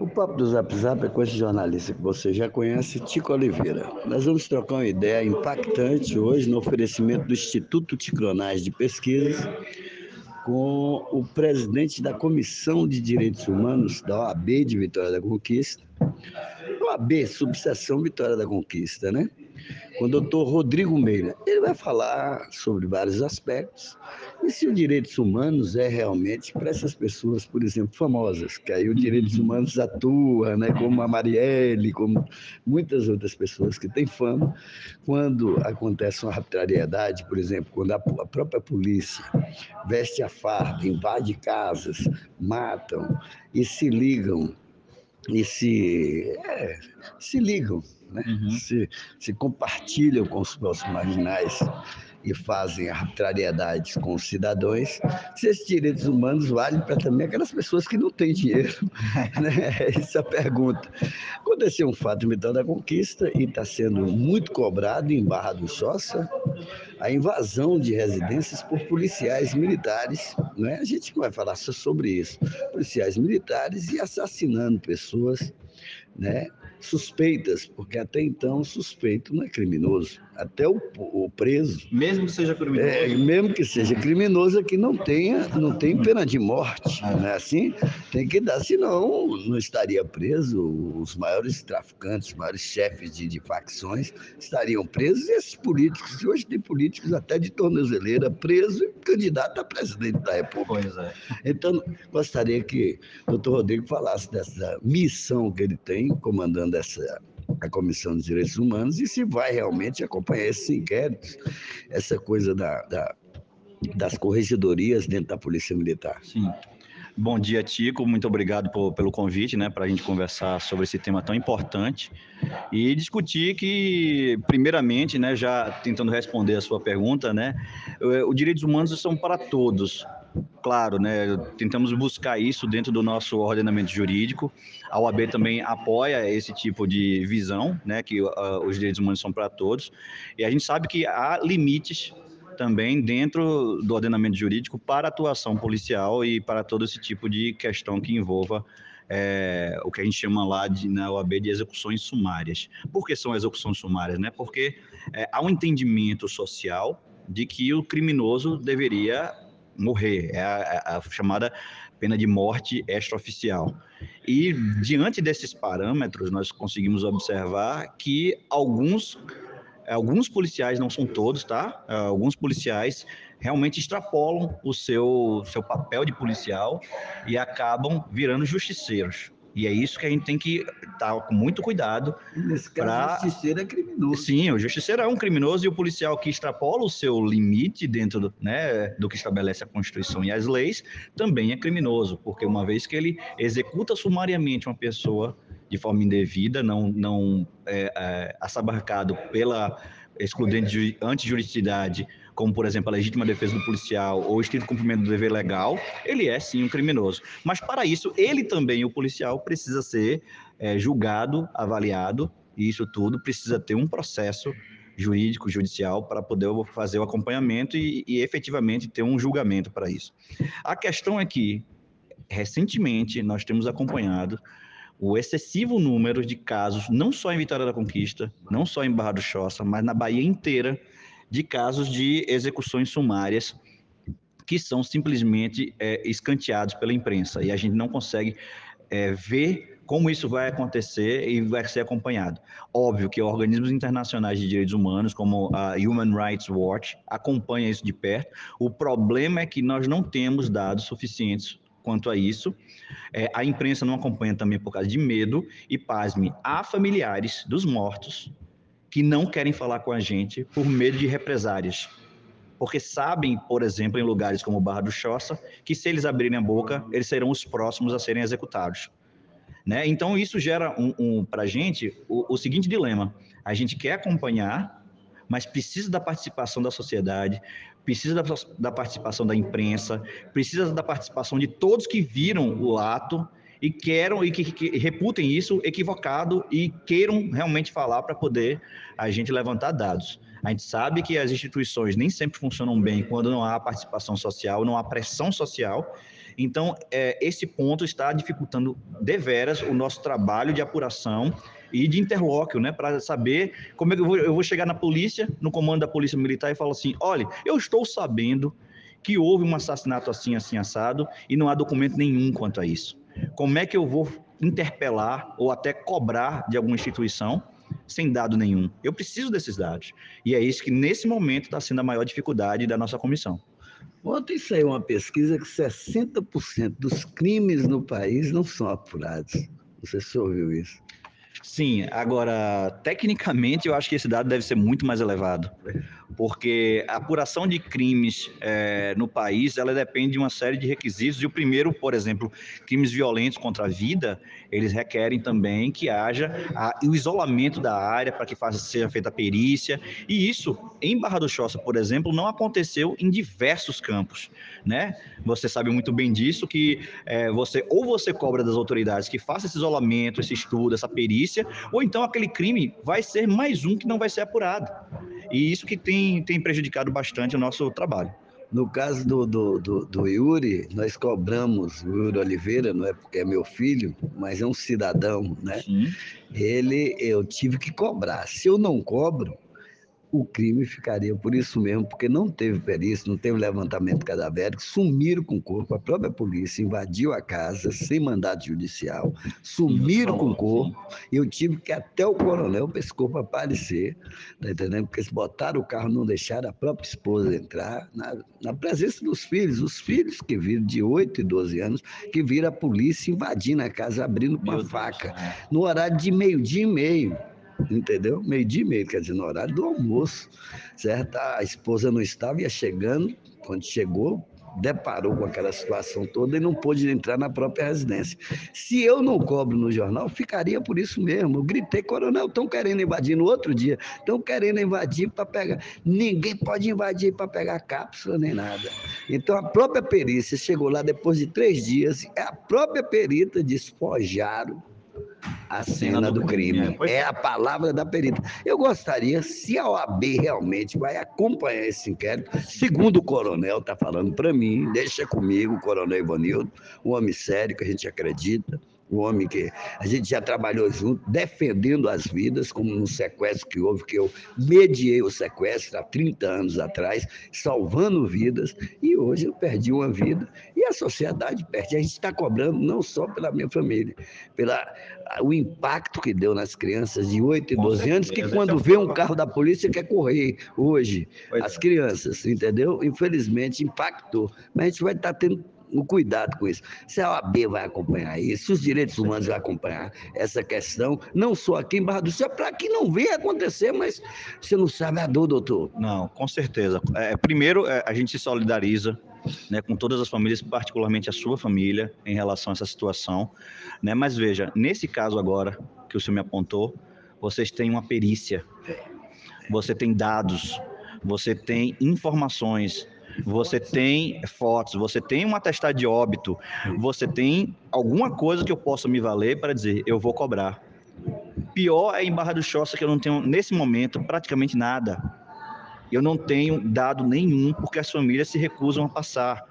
O papo do Zap Zap é com esse jornalista que você já conhece, Tico Oliveira. Nós vamos trocar uma ideia impactante hoje no oferecimento do Instituto Ticronais de Pesquisas com o presidente da Comissão de Direitos Humanos da OAB de Vitória da Conquista. OAB, Subseção Vitória da Conquista, né? Com o doutor Rodrigo Meira. Ele vai falar sobre vários aspectos e se os direitos humanos é realmente para essas pessoas, por exemplo, famosas, que aí os direitos humanos atua, né, como a Marielle, como muitas outras pessoas que têm fama, quando acontece uma arbitrariedade, por exemplo, quando a, a própria polícia veste a farda, invade casas, matam e se ligam e se, é, se ligam né? Uhum. Se, se compartilham com os próximos marginais e fazem arbitrariedades com os cidadãos, se esses direitos humanos valem para também aquelas pessoas que não têm dinheiro. né? Essa é a pergunta. Aconteceu um fato no da Conquista e está sendo muito cobrado em Barra do Sossa a invasão de residências por policiais militares. Né? A gente vai falar sobre isso. Policiais militares e assassinando pessoas né, suspeitas, porque até então suspeito não é criminoso. Até o, o preso. Mesmo que seja criminoso. É, mesmo que seja criminoso, é que não tenha, não tem pena de morte. Ah. Não é assim? Tem que dar, senão não estaria preso. Os maiores traficantes, os maiores chefes de, de facções estariam presos e esses políticos. Hoje tem políticos até de tornozeleira preso e candidato a presidente da República. Pois é. Então, gostaria que o doutor Rodrigo falasse dessa missão que ele tem comandando essa a Comissão de Direitos Humanos e se vai realmente acompanhar esses inquéritos, essa coisa da, da das corregedorias dentro da Polícia Militar. Sim. Bom dia, Tico. Muito obrigado por, pelo convite, né, para a gente conversar sobre esse tema tão importante e discutir que, primeiramente, né, já tentando responder a sua pergunta, né, os direitos humanos são para todos, claro, né, tentamos buscar isso dentro do nosso ordenamento jurídico. A OAB também apoia esse tipo de visão, né, que uh, os direitos humanos são para todos. E a gente sabe que há limites também dentro do ordenamento jurídico para atuação policial e para todo esse tipo de questão que envolva é, o que a gente chama lá de, na OAB de execuções sumárias. Por que são execuções sumárias? Né? Porque é, há um entendimento social de que o criminoso deveria morrer, é a, a chamada pena de morte extraoficial. E diante desses parâmetros, nós conseguimos observar que alguns alguns policiais, não são todos, tá? Alguns policiais realmente extrapolam o seu, seu papel de policial e acabam virando justiceiros. E é isso que a gente tem que estar tá com muito cuidado. Nesse caso, pra... o justiceiro é criminoso. Sim, o justiceiro é um criminoso e o policial que extrapola o seu limite dentro do, né, do que estabelece a Constituição e as leis também é criminoso, porque uma vez que ele executa sumariamente uma pessoa de forma indevida, não, não é, é, assabarcado pela excludente de antijuridicidade como por exemplo a legítima defesa do policial ou o estrito cumprimento do dever legal, ele é sim um criminoso. Mas para isso, ele também, o policial, precisa ser é, julgado, avaliado, e isso tudo precisa ter um processo jurídico, judicial, para poder fazer o acompanhamento e, e efetivamente ter um julgamento para isso. A questão é que, recentemente, nós temos acompanhado o excessivo número de casos, não só em Vitória da Conquista, não só em Barra do Choça, mas na Bahia inteira, de casos de execuções sumárias que são simplesmente é, escanteados pela imprensa e a gente não consegue é, ver como isso vai acontecer e vai ser acompanhado. Óbvio que organismos internacionais de direitos humanos, como a Human Rights Watch, acompanham isso de perto. O problema é que nós não temos dados suficientes quanto a isso. É, a imprensa não acompanha também por causa de medo. E, pasme, há familiares dos mortos que não querem falar com a gente por medo de represárias. Porque sabem, por exemplo, em lugares como Barra do Choça, que se eles abrirem a boca, eles serão os próximos a serem executados. Né? Então, isso gera um, um para a gente o, o seguinte dilema: a gente quer acompanhar, mas precisa da participação da sociedade, precisa da, da, participação da imprensa, precisa da participação de todos que viram o ato e queiram e que, que, reputem isso equivocado e queiram realmente falar para poder a gente levantar dados. A gente sabe que as instituições nem sempre funcionam bem quando não há participação social, não há pressão social, Então, é, esse ponto está dificultando deveras o nosso trabalho de apuração e de interlóquio, né, para saber como é que eu vou, eu vou chegar na polícia, no comando da polícia militar e falar assim, olha, eu estou sabendo que houve um assassinato assim, assim, assado, e não há documento nenhum quanto a isso. Como é que eu vou interpelar ou até cobrar de alguma instituição sem dado nenhum? Eu preciso desses dados. E é isso que, nesse momento, está sendo a maior dificuldade da nossa comissão. Ontem saiu uma pesquisa que 60% dos crimes no país não são apurados. Você ouviu isso. Sim, agora, tecnicamente, eu acho que esse dado deve ser muito mais elevado, porque a apuração de crimes é, no país, ela depende de uma série de requisitos, e o primeiro, por exemplo, crimes violentos contra a vida, eles requerem também que haja a, o isolamento da área para que faça, seja feita a perícia, e isso, em Barra do Choça, por exemplo, não aconteceu em diversos campos, né? Você sabe muito bem disso, que é, você, ou você cobra das autoridades que faça esse isolamento, esse estudo, essa perícia, ou então aquele crime vai ser mais um que não vai ser apurado. E isso que tem, tem prejudicado bastante o nosso trabalho. No caso do, do, do, do, Yuri, nós cobramos, o Yuri Oliveira, não é porque é meu filho, mas é um cidadão, né? Sim. Ele, eu tive que cobrar. Se eu não cobro, o crime ficaria por isso mesmo, porque não teve perícia, não teve levantamento cadavérico, sumiram com o corpo, a própria polícia invadiu a casa sem mandado judicial, sumiram com o corpo, e eu tive que até o coronel para esse corpo aparecer, tá entendendo? Porque eles botaram o carro, não deixaram a própria esposa entrar, na, na presença dos filhos, os filhos que viram de 8 e 12 anos, que viram a polícia invadindo a casa, abrindo com a faca, no horário de meio-dia e meio entendeu? Meio-dia e meio, quer dizer, no horário do almoço, certo? A esposa não estava, ia chegando, quando chegou, deparou com aquela situação toda e não pôde entrar na própria residência. Se eu não cobro no jornal, ficaria por isso mesmo. Eu gritei, coronel, estão querendo invadir no outro dia, estão querendo invadir para pegar. Ninguém pode invadir para pegar cápsula nem nada. Então a própria perícia chegou lá depois de três dias, a própria perita despojaram a cena do crime. É, é a palavra da perita. Eu gostaria, se a OAB realmente vai acompanhar esse inquérito, segundo o coronel está falando para mim, deixa comigo, coronel Ivanildo, um homem sério que a gente acredita, o homem que a gente já trabalhou junto, defendendo as vidas, como no sequestro que houve, que eu mediei o sequestro há 30 anos atrás, salvando vidas, e hoje eu perdi uma vida, e a sociedade perde. A gente está cobrando não só pela minha família, pelo o impacto que deu nas crianças de 8 e 12 anos, que quando vê um carro da polícia quer correr hoje, as é. crianças, entendeu? Infelizmente impactou, mas a gente vai estar tá tendo o cuidado com isso. Se a OAB vai acompanhar isso, se os direitos humanos vão acompanhar essa questão, não só aqui em Barra do Céu, para que não venha acontecer, mas você não sabe a dor, doutor. Não, com certeza. É, primeiro, é, a gente se solidariza né, com todas as famílias, particularmente a sua família, em relação a essa situação. Né? Mas veja, nesse caso agora que o senhor me apontou, vocês têm uma perícia, você tem dados, você tem informações você tem fotos, você tem um atestado de óbito, você tem alguma coisa que eu possa me valer para dizer, eu vou cobrar. Pior é em Barra do Choça que eu não tenho, nesse momento, praticamente nada. Eu não tenho dado nenhum porque as famílias se recusam a passar.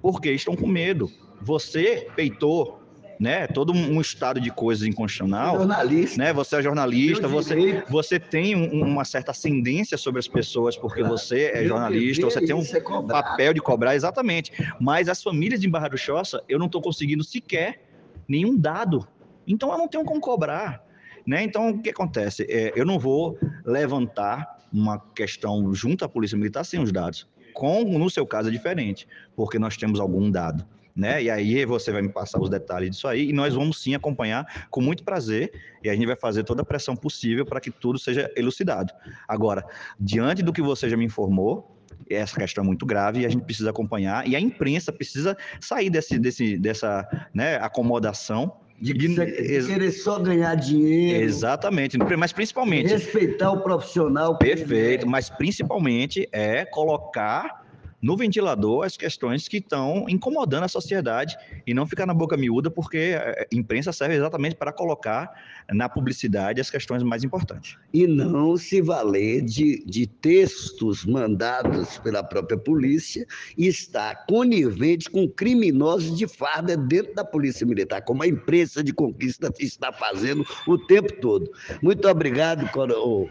Porque estão com medo. Você peitou né, todo um estado de coisas inconstitucional. Jornalista. Né, você é jornalista, você, você tem um, uma certa ascendência sobre as pessoas porque claro. você é jornalista, você tem um é papel de cobrar, exatamente. Mas as famílias de Barra do Choça, eu não estou conseguindo sequer nenhum dado. Então eu não tenho como cobrar. Né? Então, o que acontece? É, eu não vou levantar uma questão junto à Polícia Militar sem os dados. Com, no seu caso é diferente, porque nós temos algum dado né? E aí você vai me passar os detalhes disso aí e nós vamos sim acompanhar com muito prazer e a gente vai fazer toda a pressão possível para que tudo seja elucidado. Agora, diante do que você já me informou, essa questão é muito grave e a gente precisa acompanhar e a imprensa precisa sair desse, desse, dessa né, acomodação de, de, de, querer só ganhar dinheiro. Exatamente, mas principalmente. Respeitar o profissional. Perfeito, mas principalmente é colocar no ventilador as questões que estão incomodando a sociedade e não ficar na boca miúda, porque a imprensa serve exatamente para colocar na publicidade as questões mais importantes. E não se valer de, de textos mandados pela própria polícia e estar conivente com criminosos de farda dentro da Polícia Militar, como a imprensa de conquista está fazendo o tempo todo. Muito obrigado, coronel.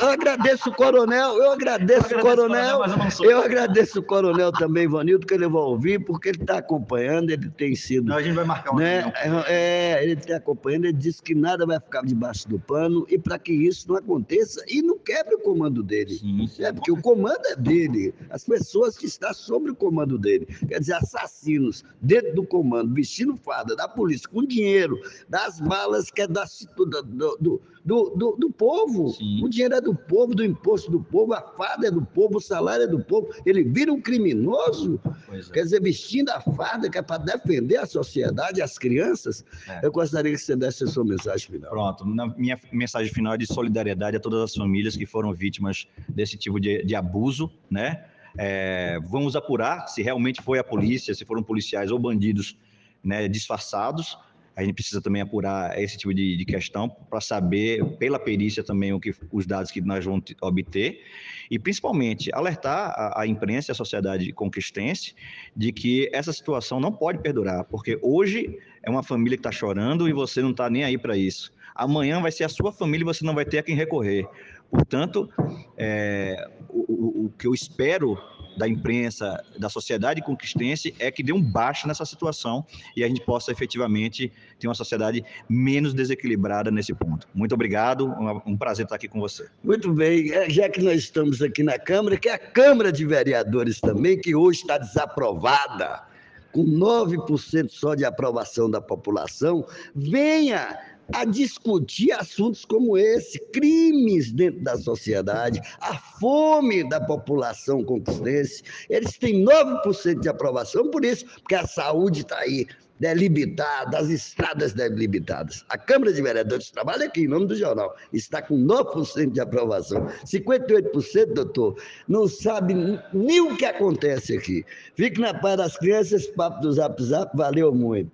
Eu agradeço o coronel, eu agradeço o coronel. Eu agradeço o coronel também, Vanildo, que ele vai ouvir, porque ele está acompanhando, ele tem sido. Não, a gente vai marcar um né, é, é, ele está acompanhando, ele disse que nada vai ficar debaixo do pano, e para que isso não aconteça, e não quebre o comando dele. Sim. É, porque o comando é dele, as pessoas que estão sobre o comando dele. Quer dizer, assassinos dentro do comando, vestindo farda da polícia, com dinheiro, das balas que é da, do, do, do, do, do povo. Sim. O dinheiro é do povo, do imposto do povo, a farda é do povo, o salário é do povo. Ele vira um criminoso, é. quer dizer, vestindo a farda que é para defender a sociedade, as crianças. É. Eu gostaria que você desse a sua mensagem final. Pronto, na minha mensagem final é de solidariedade a todas as famílias que foram vítimas desse tipo de, de abuso, né? É, vamos apurar se realmente foi a polícia, se foram policiais ou bandidos né, disfarçados a gente precisa também apurar esse tipo de, de questão para saber, pela perícia também, o que, os dados que nós vamos obter e, principalmente, alertar a, a imprensa e a sociedade conquistense de que essa situação não pode perdurar, porque hoje é uma família que está chorando e você não está nem aí para isso. Amanhã vai ser a sua família e você não vai ter a quem recorrer. Portanto, é, o, o, o que eu espero da imprensa, da sociedade conquistense, é que dê um baixo nessa situação e a gente possa efetivamente ter uma sociedade menos desequilibrada nesse ponto. Muito obrigado, um prazer estar aqui com você. Muito bem, é, já que nós estamos aqui na Câmara, que é a Câmara de Vereadores também, que hoje está desaprovada, com 9% só de aprovação da população, venha a discutir assuntos como esse, crimes dentro da sociedade, a fome da população conquistense. Eles têm 9% de aprovação, por isso, porque a saúde está aí delimitada, as estradas delimitadas. A Câmara de Vereadores trabalha aqui em nome do jornal, está com 9% de aprovação. 58%, doutor, não sabe nem o que acontece aqui. Fique na paz das crianças, papo do Zap Zap, valeu muito.